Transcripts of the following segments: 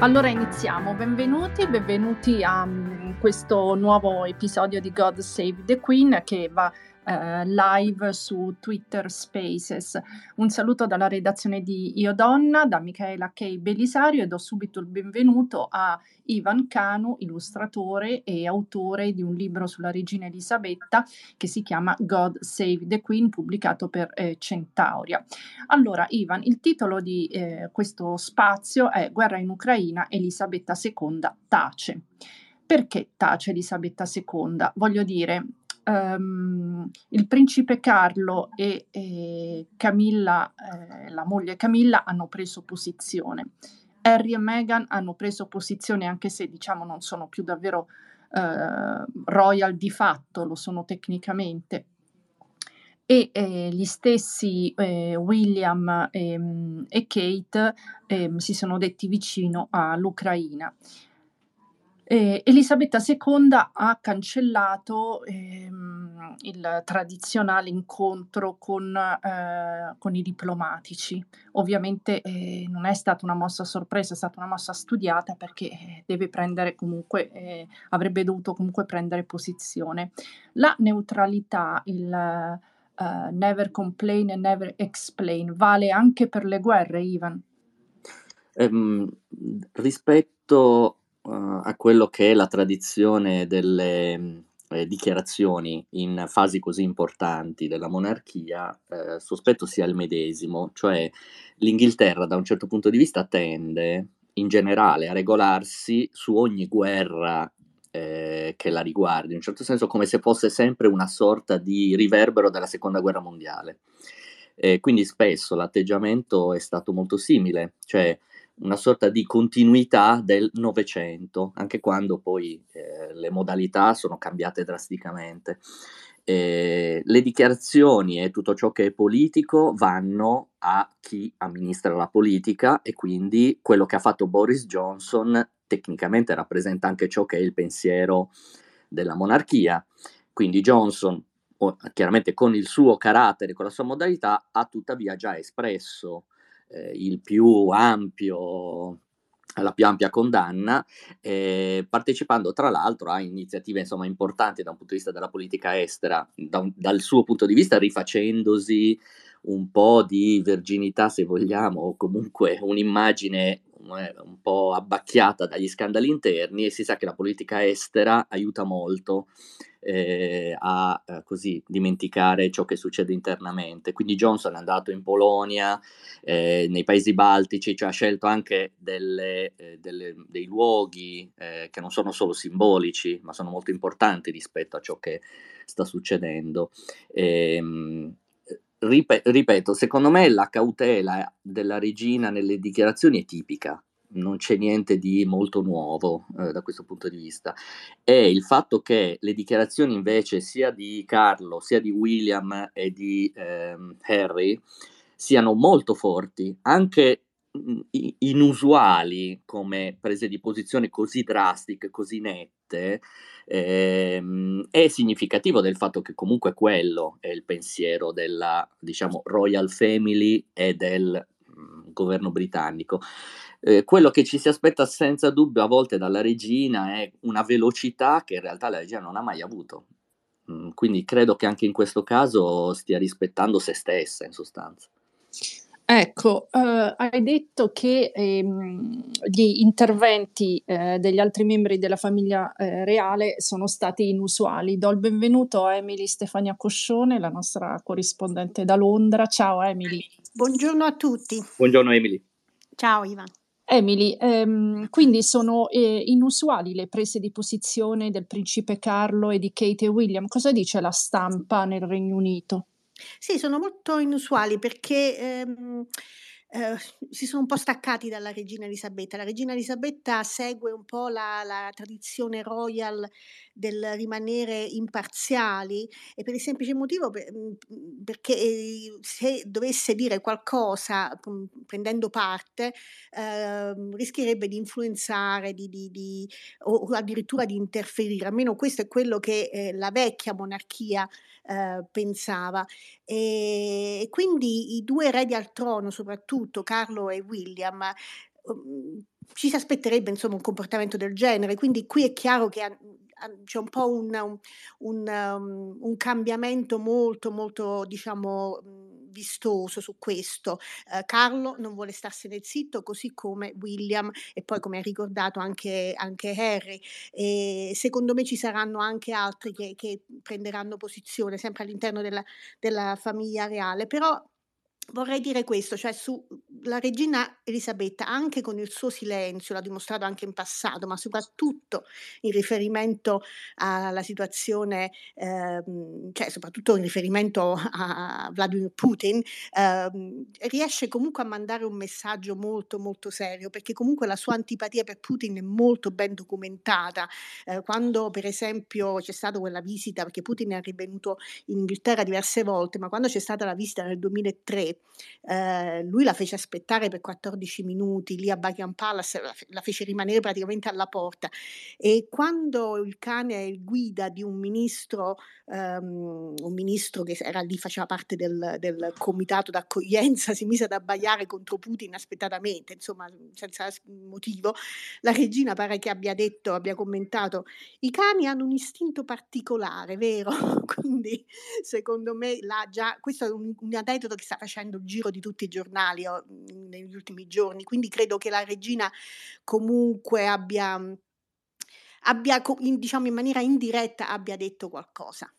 Allora iniziamo, benvenuti, benvenuti a um, questo nuovo episodio di God Save the Queen che va uh, live su Twitter Spaces. Un saluto dalla redazione di Io Donna, da Michaela K. Belisario e do subito il benvenuto a Ivan Canu, illustratore e autore di un libro sulla regina Elisabetta che si chiama God Save the Queen, pubblicato per eh, Centauria. Allora, Ivan, il titolo di eh, questo spazio è Guerra in Ucraina, Elisabetta II tace. Perché tace Elisabetta II? Voglio dire, um, il principe Carlo e, e Camilla, eh, la moglie Camilla, hanno preso posizione. Harry e Meghan hanno preso posizione anche se diciamo non sono più davvero eh, royal di fatto, lo sono tecnicamente e eh, gli stessi eh, William ehm, e Kate ehm, si sono detti vicino all'Ucraina. Eh, Elisabetta II ha cancellato ehm, il tradizionale incontro con, eh, con i diplomatici. Ovviamente eh, non è stata una mossa sorpresa, è stata una mossa studiata perché eh, deve prendere comunque, eh, avrebbe dovuto comunque prendere posizione. La neutralità, il uh, never complain and never explain, vale anche per le guerre, Ivan? Um, rispetto uh, a quello che è la tradizione delle eh, dichiarazioni in fasi così importanti della monarchia, eh, sospetto sia il medesimo, cioè l'Inghilterra da un certo punto di vista tende in generale a regolarsi su ogni guerra eh, che la riguardi, in un certo senso come se fosse sempre una sorta di riverbero della seconda guerra mondiale. Eh, quindi spesso l'atteggiamento è stato molto simile, cioè una sorta di continuità del Novecento, anche quando poi eh, le modalità sono cambiate drasticamente. Eh, le dichiarazioni e tutto ciò che è politico vanno a chi amministra la politica e quindi quello che ha fatto Boris Johnson tecnicamente rappresenta anche ciò che è il pensiero della monarchia. Quindi Johnson, chiaramente con il suo carattere, con la sua modalità, ha tuttavia già espresso eh, il più ampio la più ampia condanna, eh, partecipando tra l'altro a iniziative insomma, importanti da un punto di vista della politica estera, da un, dal suo punto di vista rifacendosi un po' di verginità, se vogliamo, o comunque un'immagine un po' abbacchiata dagli scandali interni e si sa che la politica estera aiuta molto eh, a eh, così dimenticare ciò che succede internamente. Quindi Johnson è andato in Polonia, eh, nei paesi baltici, cioè ha scelto anche delle, eh, delle, dei luoghi eh, che non sono solo simbolici, ma sono molto importanti rispetto a ciò che sta succedendo. Ehm, ripeto, secondo me la cautela della regina nelle dichiarazioni è tipica, non c'è niente di molto nuovo eh, da questo punto di vista. E il fatto che le dichiarazioni invece sia di Carlo, sia di William e di ehm, Harry siano molto forti, anche inusuali come prese di posizione così drastiche, così nette, ehm, è significativo del fatto che comunque quello è il pensiero della, diciamo, Royal Family e del mh, mm, governo britannico. Eh, quello che ci si aspetta senza dubbio a volte dalla regina è una velocità che in realtà la regina non ha mai avuto. Mm, quindi credo che anche in questo caso stia rispettando se stessa, in sostanza. Ecco, uh, hai detto che ehm, gli interventi eh, degli altri membri della famiglia eh, reale sono stati inusuali. Do il benvenuto a Emily Stefania Coscione, la nostra corrispondente da Londra. Ciao Emily. Buongiorno a tutti. Buongiorno Emily. Ciao Ivan. Emily, ehm, quindi sono eh, inusuali le prese di posizione del principe Carlo e di Kate e William. Cosa dice la stampa nel Regno Unito? Sì, sono molto inusuali perché, ehm, ehm, si sono un po' staccati dalla regina Elisabetta. La regina Elisabetta segue un po' la la tradizione royal del rimanere imparziali e per il semplice motivo pe mhmm, perché, ehm, se dovesse dire qualcosa, prendendo parte, ehm, rischierebbe di influenzare, di di di o addirittura di interferire. Almeno questo è quello che, ehm, la vecchia monarchia eh, pensava. E, quindi i due eredi al trono, soprattutto Carlo e William, um, ci si aspetterebbe insomma un comportamento del genere, quindi qui è chiaro che c'è un po' un, un, un, un cambiamento molto, molto, diciamo, vistoso su questo. Eh, Carlo non vuole starsene zitto, così come William e poi come ha ricordato anche, anche Harry. E secondo me ci saranno anche altri che, che prenderanno posizione sempre all'interno della, della famiglia reale, però Vorrei dire questo, cioè su la regina Elisabetta, anche con il suo silenzio, l'ha dimostrato anche in passato, ma soprattutto in riferimento alla situazione, ehm, cioè soprattutto in riferimento a Vladimir Putin, ehm, riesce comunque a mandare un messaggio molto molto serio, perché comunque la sua antipatia per Putin è molto ben documentata. Eh, quando per esempio c'è stata quella visita, perché Putin è rivenuto in Inghilterra diverse volte, ma quando c'è stata la visita nel 2003, eh, lui la fece aspettare per 14 minuti lì a Buckingham Palace, la, fece rimanere praticamente alla porta e quando il cane è il guida di un ministro, um, un ministro che era lì, faceva parte del, del comitato d'accoglienza, si mise ad abbaiare contro Putin aspettatamente, insomma senza motivo, la regina pare che abbia detto, abbia commentato, i cani hanno un istinto particolare, vero? Quindi secondo me là già, questo è un, un aneddoto che sta facendo il giro di tutti i giornali negli ultimi giorni, quindi credo che la regina comunque abbia, abbia in, diciamo in maniera indiretta abbia detto qualcosa.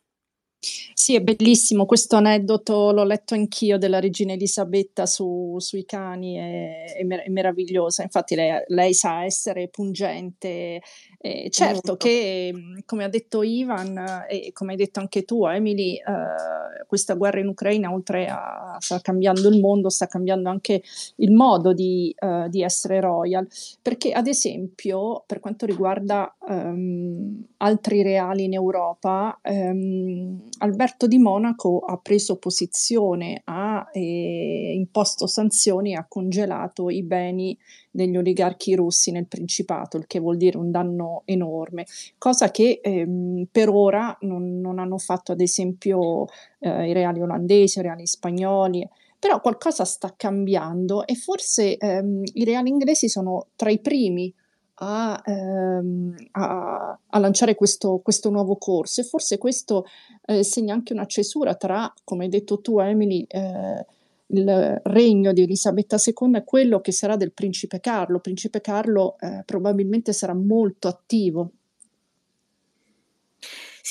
Sì, è bellissimo questo aneddoto, l'ho letto anch'io della regina Elisabetta su, sui cani, è, è, mer- è meravigliosa. Infatti lei, lei, sa essere pungente. Eh, certo che, come ha detto Ivan e come hai detto anche tu, Emily, eh, questa guerra in Ucraina, oltre a sta cambiando il mondo, sta cambiando anche il modo di, uh, di essere royal. Perché, ad esempio, per quanto riguarda um, altri reali in Europa, um, Alberto di Monaco ha preso posizione, ha eh, imposto sanzioni e ha congelato i beni degli oligarchi russi nel Principato, il che vuol dire un danno enorme, cosa che ehm, per ora non, non, hanno fatto ad esempio eh, i reali olandesi, i reali spagnoli, però qualcosa sta cambiando e forse ehm, i reali inglesi sono tra i primi a, ehm, a, a lanciare questo, questo, nuovo corso e forse questo eh, segna anche una cesura tra, come hai detto tu Emily, eh, il regno di Elisabetta II e quello che sarà del principe Carlo. Principe Carlo eh, probabilmente sarà molto attivo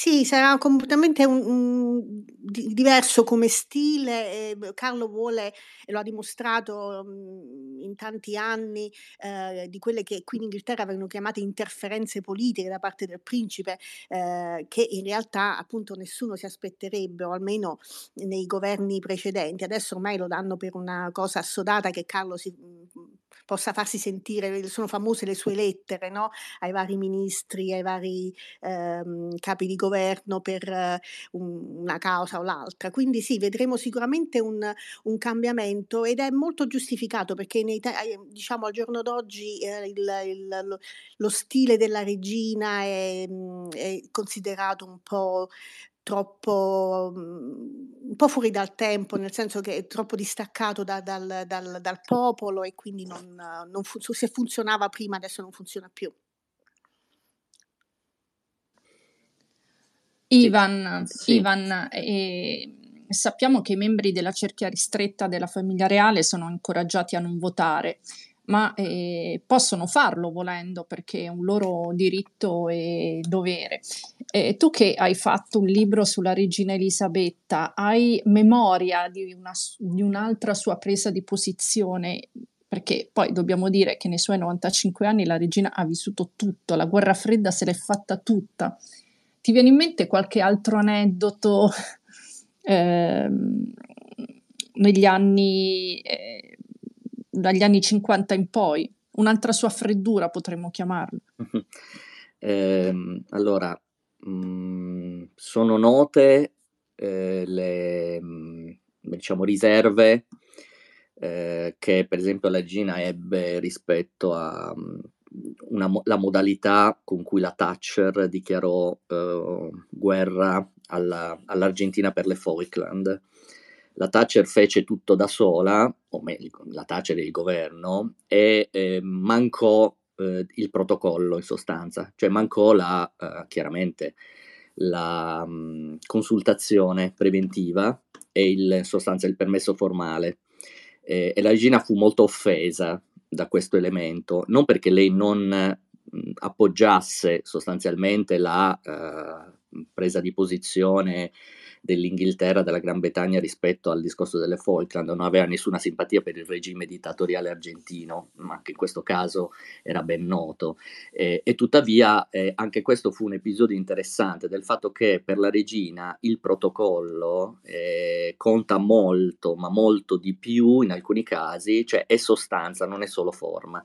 sì, sarà completamente un, un, di, diverso come stile. Eh, Carlo vuole, e lo ha dimostrato mh, in tanti anni, eh, di quelle che qui in Inghilterra vengono chiamate interferenze politiche da parte del principe, eh, che in realtà appunto nessuno si aspetterebbe, o almeno nei governi precedenti. Adesso ormai lo danno per una cosa assodata che Carlo si, possa farsi sentire, sono famose le sue lettere no? ai vari ministri, ai vari ehm, capi di governo per eh, un, una causa o l'altra. Quindi sì, vedremo sicuramente un, un cambiamento ed è molto giustificato perché nei, eh, diciamo al giorno d'oggi eh, il, il, lo stile della regina è, è considerato un po' troppo mhmm, un po' fuori dal tempo, nel senso che è troppo distaccato da, dal, dal, dal, popolo e quindi non, non fu- se funzionava prima adesso non funziona più. Ivan, sì. Ivan eh, sappiamo che i membri della cerchia ristretta della famiglia reale sono incoraggiati a non votare ma eh, possono farlo volendo perché è un loro diritto e dovere. Eh, tu che hai fatto un libro sulla regina Elisabetta, hai memoria di, una, di un'altra sua presa di posizione? Perché poi dobbiamo dire che nei suoi 95 anni la regina ha vissuto tutto, la guerra fredda se l'è fatta tutta. Ti viene in mente qualche altro aneddoto eh, negli anni eh, dagli anni 50 in poi, un'altra sua freddura potremmo chiamarla. eh, allora, mh, mm, sono note eh, le mm, diciamo, riserve eh, che per esempio la Gina ebbe rispetto a mm, una, la modalità con cui la Thatcher dichiarò eh, guerra alla, all'Argentina per le Falkland la Thatcher fece tutto da sola, o meglio, la Thatcher e il governo, e eh, mancò eh, il protocollo in sostanza, cioè mancò la, eh, chiaramente la mh, consultazione preventiva e il, in sostanza il permesso formale. e la regina fu molto offesa da questo elemento, non perché lei non appoggiasse sostanzialmente la uh, presa di posizione dell'Inghilterra, della Gran Bretagna rispetto al discorso delle Falkland, non aveva nessuna simpatia per il regime dittatoriale argentino, ma anche in questo caso era ben noto. Eh, e tuttavia eh, anche questo fu un episodio interessante del fatto che per la regina il protocollo eh, conta molto, ma molto di più in alcuni casi, cioè è sostanza, non è solo forma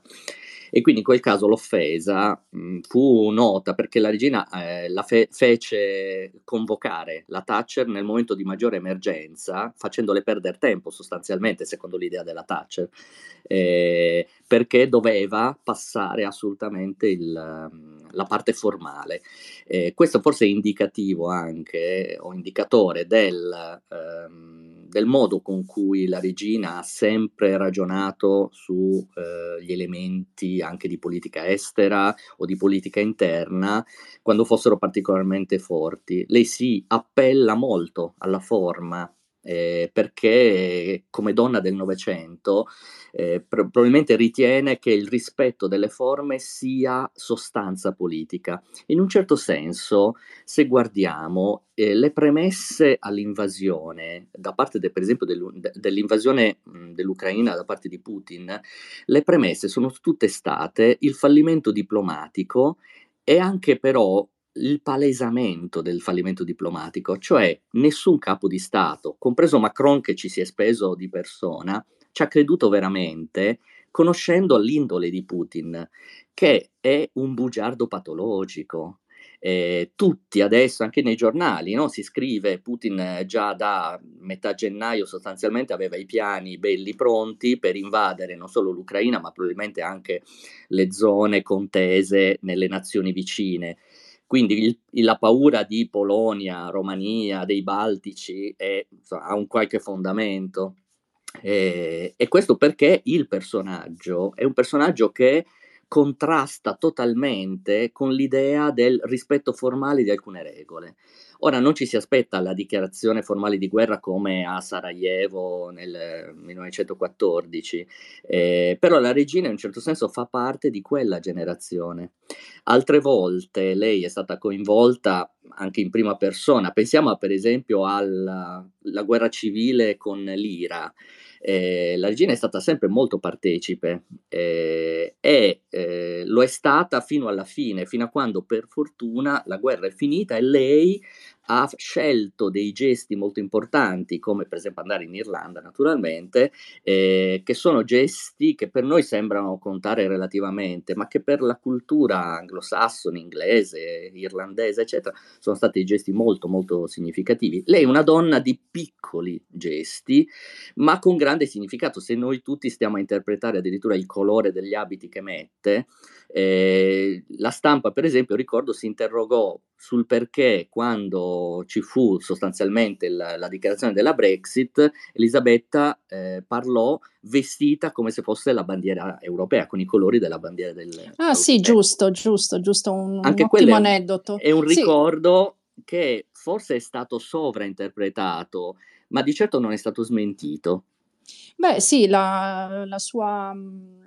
e quindi in quel caso l'offesa mh, fu nota perché la regina eh, la fe- fece convocare la Thatcher nel momento di maggiore emergenza, facendole perdere tempo sostanzialmente, secondo l'idea della Thatcher, eh, perché doveva passare assolutamente il, la parte formale. Eh, questo forse è indicativo anche, o indicatore del... Ehm, del modo con cui la regina ha sempre ragionato sugli eh, elementi anche di politica estera o di politica interna quando fossero particolarmente forti. Lei si appella molto alla forma eh, perché come donna del Novecento eh, pro- probabilmente ritiene che il rispetto delle forme sia sostanza politica. In un certo senso, se guardiamo eh, le premesse all'invasione, da parte de, per esempio del, dell'invasione mh, dell'Ucraina da parte di Putin, le premesse sono tutte state il fallimento diplomatico e anche però il palesamento del fallimento diplomatico, cioè nessun capo di Stato, compreso Macron che ci si è speso di persona, ci ha creduto veramente, conoscendo l'indole di Putin, che è un bugiardo patologico. Eh, tutti adesso, anche nei giornali, no? si scrive Putin già da metà gennaio sostanzialmente aveva i piani belli pronti per invadere non solo l'Ucraina, ma probabilmente anche le zone contese nelle nazioni vicine. Quindi il, la paura di Polonia, Romania, dei Baltici è, ha un qualche fondamento. E, e questo perché il personaggio è un personaggio che contrasta totalmente con l'idea del rispetto formale di alcune regole. Ora non ci si aspetta la dichiarazione formale di guerra come a Sarajevo nel 1914, eh, però la regina in un certo senso fa parte di quella generazione. Altre volte lei è stata coinvolta anche in prima persona, pensiamo per esempio alla guerra civile con l'Ira. Eh, la regina è stata sempre molto partecipe eh, e eh, lo è stata fino alla fine, fino a quando per fortuna la guerra è finita e lei ha scelto dei gesti molto importanti, come per esempio andare in Irlanda naturalmente, eh, che sono gesti che per noi sembrano contare relativamente, ma che per la cultura anglosassone, inglese, irlandese, eccetera, sono stati gesti molto molto significativi. Lei è una donna di piccoli gesti, ma con grande significato. Se noi tutti stiamo a interpretare addirittura il colore degli abiti che mette, eh, la stampa, per esempio, ricordo, si interrogò sul perché quando ci fu sostanzialmente la, la dichiarazione della Brexit, Elisabetta eh, parlò vestita come se fosse la bandiera europea, con i colori della bandiera del... Ah sì, giusto, giusto, giusto, un, Anche un ottimo aneddoto. È un ricordo sì. che forse è stato sovrainterpretato, ma di certo non è stato smentito. Beh sì, la, la sua mm,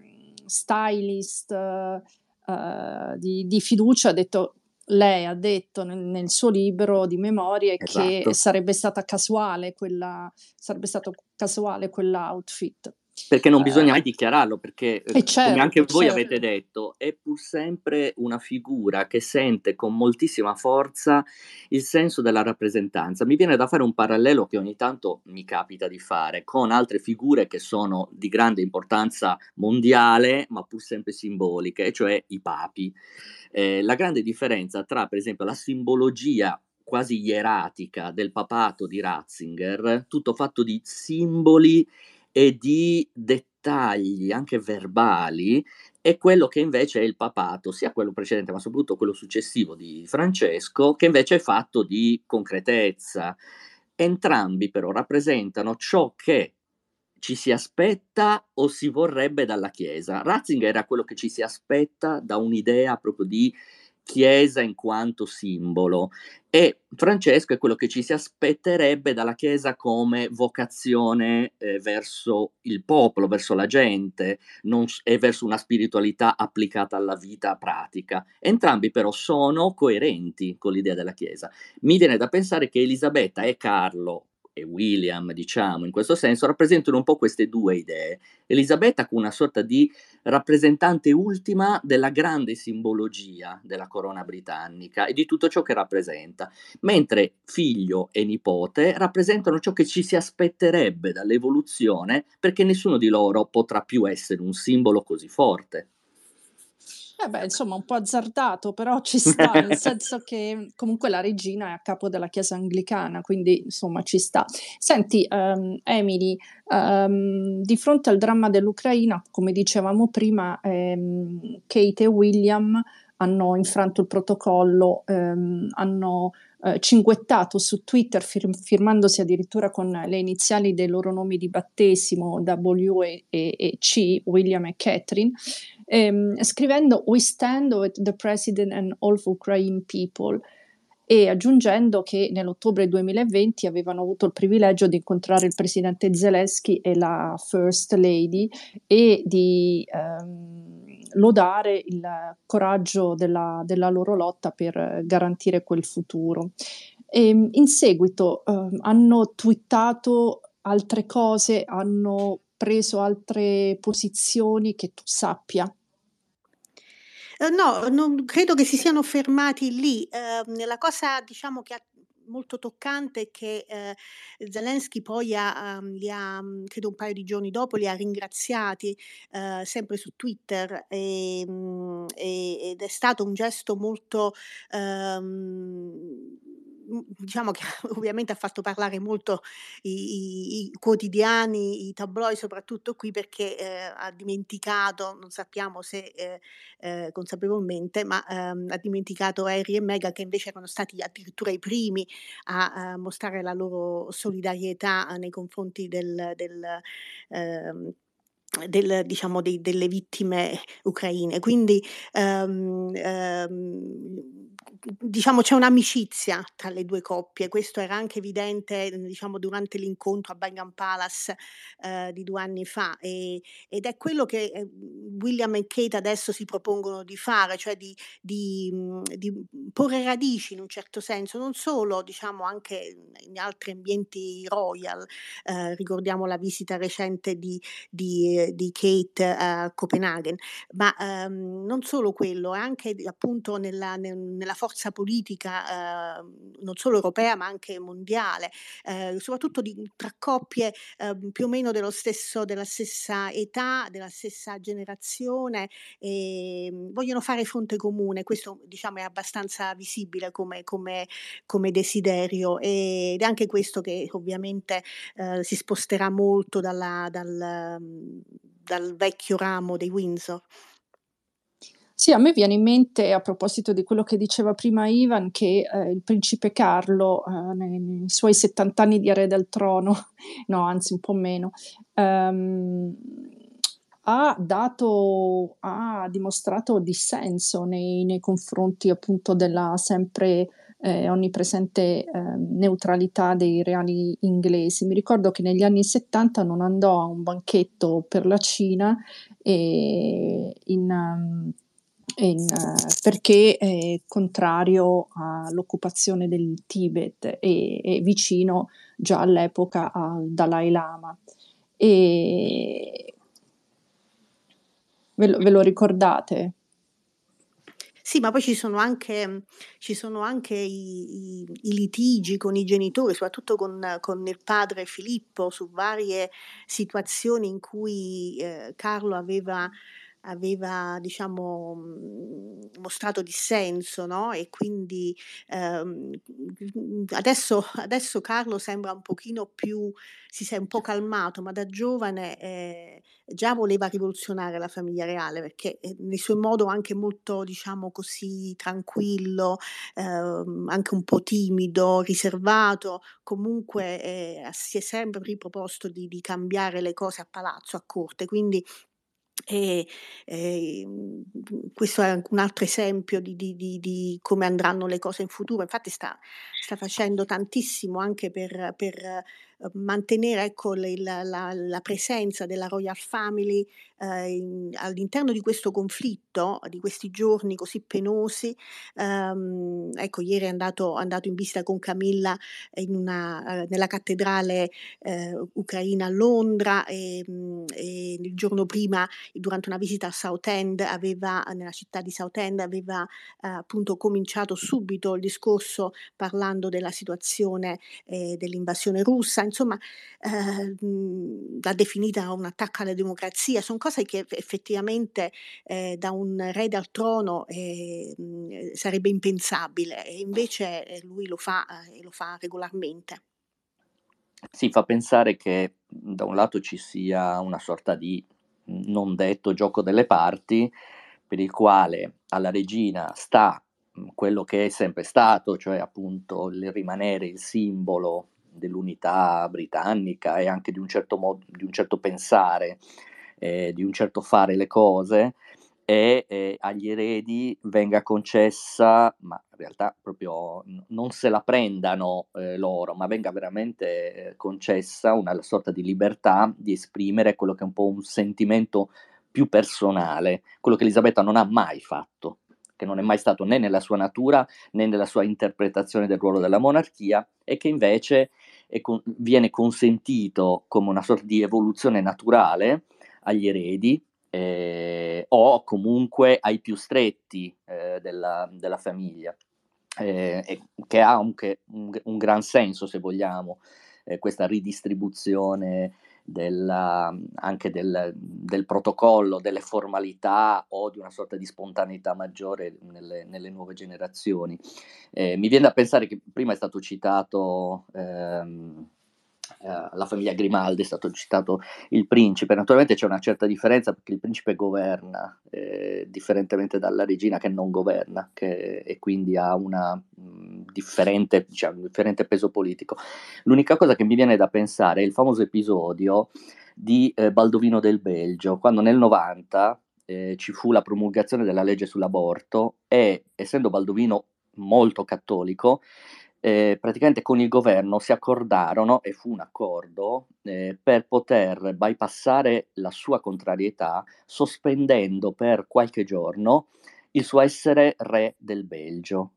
stylist uh, di, di, fiducia ha detto lei ha detto nel, nel suo libro di memorie esatto. che sarebbe stata casuale quella sarebbe stato casuale quell'outfit perché non bisogna mai dichiararlo, perché eh, certo, come anche voi certo. avete detto, è pur sempre una figura che sente con moltissima forza il senso della rappresentanza. Mi viene da fare un parallelo che ogni tanto mi capita di fare con altre figure che sono di grande importanza mondiale, ma pur sempre simboliche, cioè i papi. Eh, la grande differenza tra, per esempio, la simbologia quasi ieratica del papato di Ratzinger, tutto fatto di simboli e di dettagli anche verbali è quello che invece è il papato, sia quello precedente ma soprattutto quello successivo di Francesco, che invece è fatto di concretezza. entrambi però rappresentano ciò che ci si aspetta o si vorrebbe dalla Chiesa. Ratzinger era quello che ci si aspetta da un'idea proprio di Chiesa in quanto simbolo e Francesco è quello che ci si aspetterebbe dalla Chiesa come vocazione eh, verso il popolo, verso la gente non, e verso una spiritualità applicata alla vita pratica. Entrambi però sono coerenti con l'idea della Chiesa. Mi viene da pensare che Elisabetta e Carlo e William, diciamo, in questo senso, rappresentano un po' queste due idee. Elisabetta come una sorta di rappresentante ultima della grande simbologia della corona britannica e di tutto ciò che rappresenta, mentre figlio e nipote rappresentano ciò che ci si aspetterebbe dall'evoluzione perché nessuno di loro potrà più essere un simbolo così forte. Eh beh, insomma, un po' azzardato, però ci sta, nel senso che comunque la regina è a capo della chiesa anglicana, quindi insomma ci sta. Senti, um, Emily, um, di fronte al dramma dell'Ucraina, come dicevamo prima, um, Kate e William hanno infranto il protocollo, ehm, hanno eh, cinguettato su Twitter fir- firmandosi addirittura con le iniziali dei loro nomi di battesimo W e, e, e C, William e Catherine, ehm, scrivendo We stand with the President and all Ukraine people e aggiungendo che nell'ottobre 2020 avevano avuto il privilegio di incontrare il presidente Zelensky e la First Lady e di ehm, lodare il coraggio della, della, loro lotta per garantire quel futuro. E ehm, in seguito eh, hanno twittato altre cose, hanno preso altre posizioni che tu sappia. Uh, no, non credo che si siano fermati lì. Uh, la cosa, diciamo, che ha molto toccante che eh, Zelensky poi ha, um, li ha, credo un paio di giorni dopo, li ha ringraziati eh, sempre su Twitter e, mh, e, ed è stato un gesto molto... Um, diciamo che ovviamente ha fatto parlare molto i, i, i quotidiani, i tabloid soprattutto qui perché eh, ha dimenticato, non sappiamo se eh, eh, consapevolmente, ma ehm, ha dimenticato Harry e Meghan che invece erano stati addirittura i primi a, a mostrare la loro solidarietà nei confronti del... del ehm, del, diciamo, dei, delle vittime ucraine. Quindi um, um, diciamo c'è un'amicizia tra le due coppie, questo era anche evidente diciamo, durante l'incontro a Buckingham Palace eh, di due anni fa. E, ed è quello che eh, William e Kate adesso si propongono di fare, cioè di, di, di, porre radici in un certo senso, non solo diciamo anche in altri ambienti royal, eh, ricordiamo la visita recente di, di, di Kate a Copenaghen, ma ehm, non solo quello, anche appunto nella, nella forza forza politica eh, non solo europea ma anche mondiale, eh, soprattutto di, tra coppie eh, più o meno dello stesso, della stessa età, della stessa generazione e mm, vogliono fare fronte comune, questo diciamo è abbastanza visibile come, come, come desiderio ed è anche questo che ovviamente eh, si sposterà molto dalla, dal, mm, dal vecchio ramo dei Windsor. Sì, a me viene in mente, a proposito di quello che diceva prima Ivan, che eh, il principe Carlo, eh, nei, nei, suoi 70 anni di re del trono, no, anzi un po' meno, ehm, ha dato, ha dimostrato dissenso nei, nei confronti appunto della sempre eh, onnipresente eh, neutralità dei reali inglesi. Mi ricordo che negli anni 70 non andò a un banchetto per la Cina e in... Um, in, perché è contrario all'occupazione del Tibet e, e vicino già all'epoca al Dalai Lama. E ve lo, ve lo ricordate? Sì, ma poi ci sono anche, ci sono anche i, i, i litigi con i genitori, soprattutto con, con il padre Filippo, su varie situazioni in cui eh, Carlo aveva aveva diciamo, mhmm, mostrato dissenso, no, e quindi, ehm, adesso adesso Carlo sembra un pochino più si è un po' calmato, ma da giovane, ehm, già voleva rivoluzionare la famiglia reale perché, ehm, nel suo modo anche molto, diciamo così, tranquillo, ehm, anche un po' timido, riservato, comunque, ehm, si è sempre riproposto di di cambiare le cose a palazzo, a corte, quindi e, ehm, questo è un altro esempio di di di di come andranno le cose in futuro. Infatti sta sta facendo tantissimo anche per per, mantenere ecco le la la presenza della Royal Family, ehm, in all'interno di questo conflitto, di questi giorni così penosi. Ehm, ecco ieri è andato è andato in visita con Camilla una ehm, nella cattedrale, ehm, ucraina a Londra, ehm, e il giorno prima durante una visita a Southend aveva nella città di Southend aveva, ehm, appunto cominciato subito il discorso parlando della situazione, ehm, dell'invasione russa, insomma, ehm, l'ha definita un attacco alla democrazia. Son cose che eff effettivamente, ehm, da un re dal trono, ehm, sarebbe impensabile e invece, ehm, lui lo fa, e lo fa regolarmente. Sì, fa pensare che, da un lato ci sia una sorta di non detto gioco delle parti, per il quale alla regina sta quello che è sempre stato, cioè appunto il rimanere il simbolo dell'unità britannica e anche di un certo, mod- di un certo pensare, eh, di un certo fare le cose, e eh, agli eredi venga concessa, ma in realtà proprio non se la prendano eh, loro, ma venga veramente eh, concessa una sorta di libertà di esprimere quello che è un po' un sentimento più personale, quello che Elisabetta non ha mai fatto, che non è mai stato né nella sua natura né nella sua interpretazione del ruolo della monarchia e che invece con- viene consentito come una sorta di evoluzione naturale agli eredi eh, o comunque ai più stretti eh, della, della, famiglia, eh, che ha anche un, un, gran senso, se vogliamo, eh, questa ridistribuzione della, anche del, del, protocollo, delle formalità o di una sorta di spontaneità maggiore nelle, nelle nuove generazioni. Eh, mi viene da pensare che prima è stato citato ehm, eh, la famiglia Grimaldi, è stato citato il principe, naturalmente c'è una certa differenza perché il principe governa, eh, differentemente dalla regina che non governa che, e quindi ha una, mh, differente, diciamo, differente peso politico. L'unica cosa che mi viene da pensare è il famoso episodio di eh, Baldovino del Belgio, quando nel 90 eh, ci fu la promulgazione della legge sull'aborto e essendo Baldovino molto cattolico, eh, praticamente con il governo si accordarono, e fu un accordo, eh, per poter bypassare la sua contrarietà, sospendendo per qualche giorno il suo essere re del Belgio.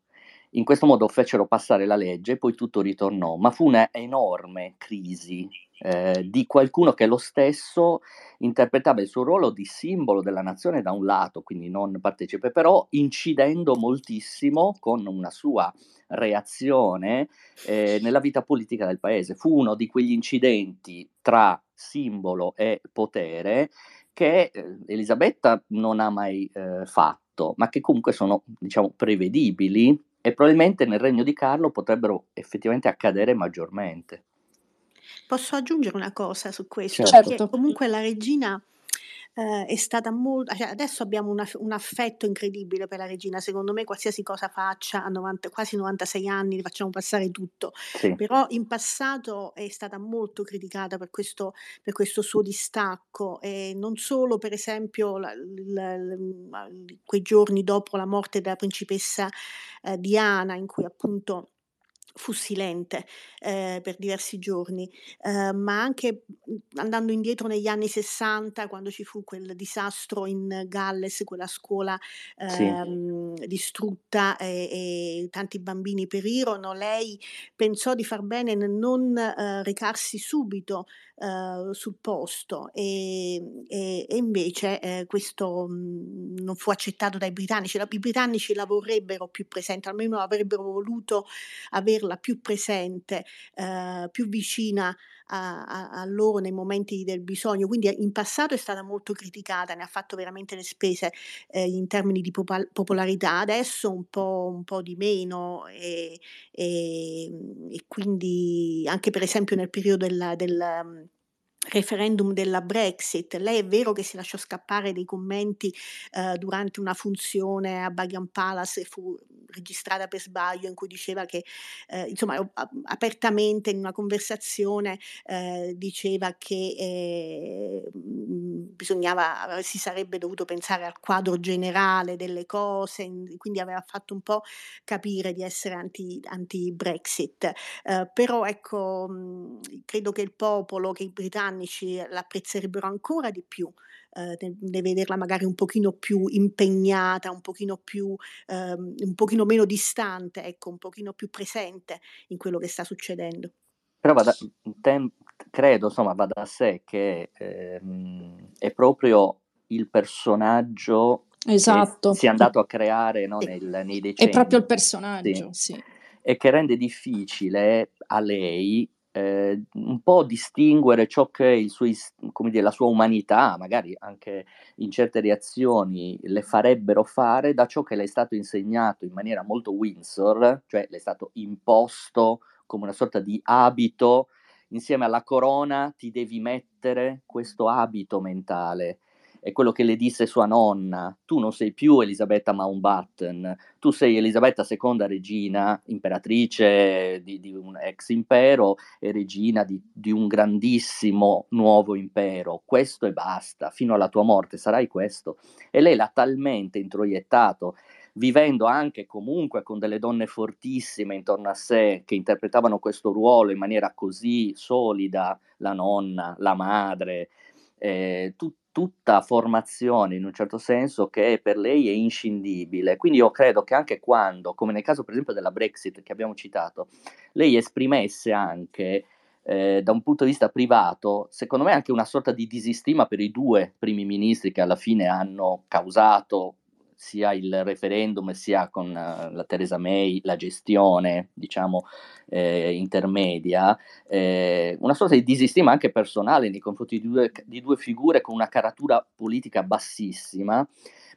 In questo modo fecero passare la legge, poi tutto ritornò, ma fu un'enorme crisi eh, di qualcuno che lo stesso interpretava il suo ruolo di simbolo della nazione da un lato, quindi non partecipe, però incidendo moltissimo con una sua reazione eh, nella vita politica del paese. Fu uno di quegli incidenti tra simbolo e potere che eh, Elisabetta non ha mai eh, fatto, ma che comunque sono, diciamo, prevedibili e probabilmente nel regno di Carlo potrebbero effettivamente accadere maggiormente. Posso aggiungere una cosa su questo? Certo. Perché comunque la regina eh, è stata molto... Cioè adesso abbiamo una, un affetto incredibile per la regina, secondo me qualsiasi cosa faccia, a 90, quasi 96 anni, le facciamo passare tutto, Sì. però in passato è stata molto criticata per questo, per questo suo distacco. E non solo per esempio la- la- la- quei giorni dopo la morte della principessa eh, Diana in cui appunto fu silente, ehm, per diversi giorni, ehm, ma anche, mhmm, andando indietro negli anni '60 quando ci fu quel disastro in Galles, quella scuola, Sì. ehm, distrutta e e tanti bambini perirono, lei pensò di far bene nel non, ehm, recarsi subito, ehm, sul posto, ehm, e e invece, ehm, questo, mhmm, non fu accettato dai britannici. La i britannici la vorrebbero più presente, almeno avrebbero voluto averla più presente, ehm, più vicina a, a, a, loro nei momenti del bisogno, quindi in passato è stata molto criticata, ne ha fatto veramente le spese eh, in termini di popol- popolarità, adesso un po', un po di meno e, e, e, quindi anche per esempio nel periodo del, del referendum della Brexit. Lei è vero che si lasciò scappare dei commenti eh, durante una funzione a Buckingham Palace e fu registrata per sbaglio in cui diceva che eh, insomma apertamente in una conversazione eh, diceva che eh, bisognava si sarebbe dovuto pensare al quadro generale delle cose in, quindi aveva fatto un po' capire di essere anti, anti Brexit eh, però ecco mh, credo che il popolo che i britannici britannici l'apprezzerebbero ancora di più, eh, di vederla magari un pochino più impegnata, un pochino più, ehm, un pochino meno distante, ecco, un pochino più presente in quello che sta succedendo. Però vada, tem- credo, insomma, va da sé che ehm, è proprio il personaggio esatto. che si è andato a creare no, nel, nei decenni. È proprio il personaggio, sì. sì. E che rende difficile a lei eh, un po' distinguere ciò che è suo, dire, la sua umanità, magari anche in certe reazioni le farebbero fare, da ciò che le è stato insegnato in maniera molto Windsor, cioè le è stato imposto come una sorta di abito, insieme alla corona ti devi mettere questo abito mentale è quello che le disse sua nonna, tu non sei più Elisabetta Mountbatten, tu sei Elisabetta II regina, imperatrice di, di un ex impero e regina di, di, un grandissimo nuovo impero, questo e basta, fino alla tua morte sarai questo. E lei l'ha talmente introiettato vivendo anche comunque con delle donne fortissime intorno a sé che interpretavano questo ruolo in maniera così solida, la nonna, la madre, eh, tu, tutta formazione in un certo senso che per lei è inscindibile. Quindi io credo che anche quando, come nel caso per esempio della Brexit che abbiamo citato, lei esprimesse anche eh, da un punto di vista privato, secondo me anche una sorta di disistima per i due primi ministri che alla fine hanno causato sia il referendum sia con uh, la Theresa May la gestione, diciamo, eh, intermedia, eh, una sorta di disistima anche personale nei confronti di due, di due figure con una caratura politica bassissima,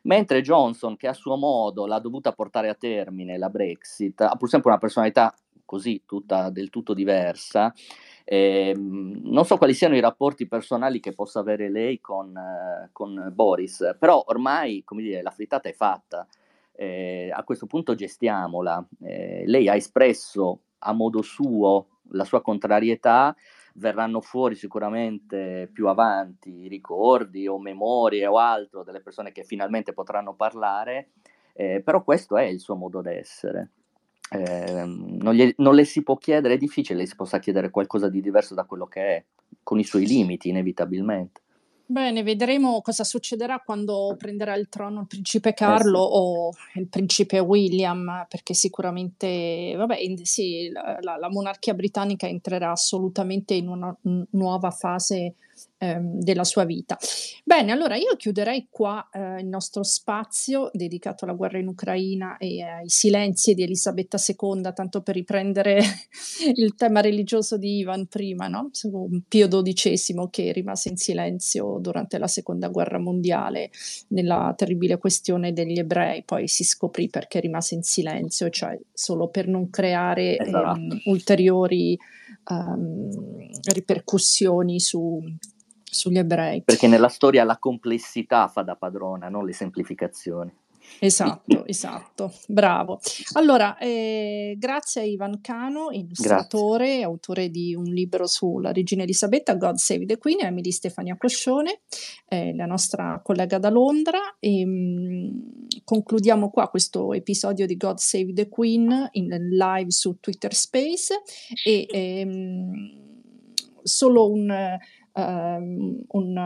mentre Johnson, che a suo modo l'ha dovuta portare a termine la Brexit, ha pur sempre una personalità così tutta del tutto diversa, eh, non so quali siano i rapporti personali che possa avere lei con, eh, con Boris, però ormai, dire, la frittata è fatta. Eh, a questo punto gestiamola. Eh, lei ha espresso a modo suo la sua contrarietà, verranno fuori sicuramente più avanti ricordi o memorie o altro delle persone che finalmente potranno parlare, eh, però questo è il suo modo d'essere eh, non, gli, non, le si può chiedere, è difficile le si possa chiedere qualcosa di diverso da quello che è, con i suoi limiti inevitabilmente. Bene, vedremo cosa succederà quando prenderà il trono il principe Carlo eh sì. o il principe William, perché sicuramente, vabbè, sì, la, la, la monarchia britannica entrerà assolutamente in una nuova fase ehm, della sua vita. Bene, allora io chiuderei qua eh, il nostro spazio dedicato alla guerra in Ucraina e ai silenzi di Elisabetta II, tanto per riprendere il tema religioso di Ivan prima, no? Pio XII che rimase in silenzio durante la seconda guerra mondiale nella terribile questione degli ebrei, poi si scoprì perché rimase in silenzio, cioè solo per non creare esatto. ehm, ulteriori um, ripercussioni su, sugli ebrei. Perché nella storia la complessità fa da padrona, non le semplificazioni. Esatto, esatto, bravo. Allora, eh, grazie a Ivan Cano, illustratore, grazie. autore di un libro sulla regina Elisabetta, God Save the Queen, e Emily Stefania Coscione, eh, la nostra collega da Londra. E, mh, mm, concludiamo qua questo episodio di God Save the Queen in live su Twitter Space e ehm, solo un... Um, un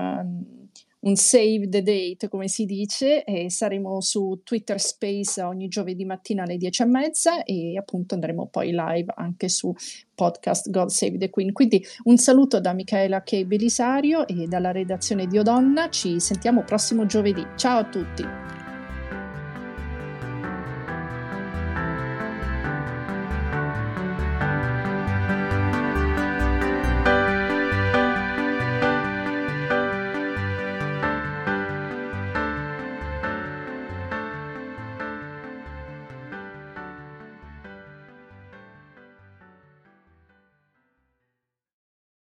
un save the date, come si dice, e saremo su Twitter Space ogni giovedì mattina alle 10 e mezza e appunto andremo poi live anche su podcast God Save the Queen. Quindi un saluto da Michaela K. Belisario e dalla redazione di Odonna, ci sentiamo prossimo giovedì. Ciao a tutti!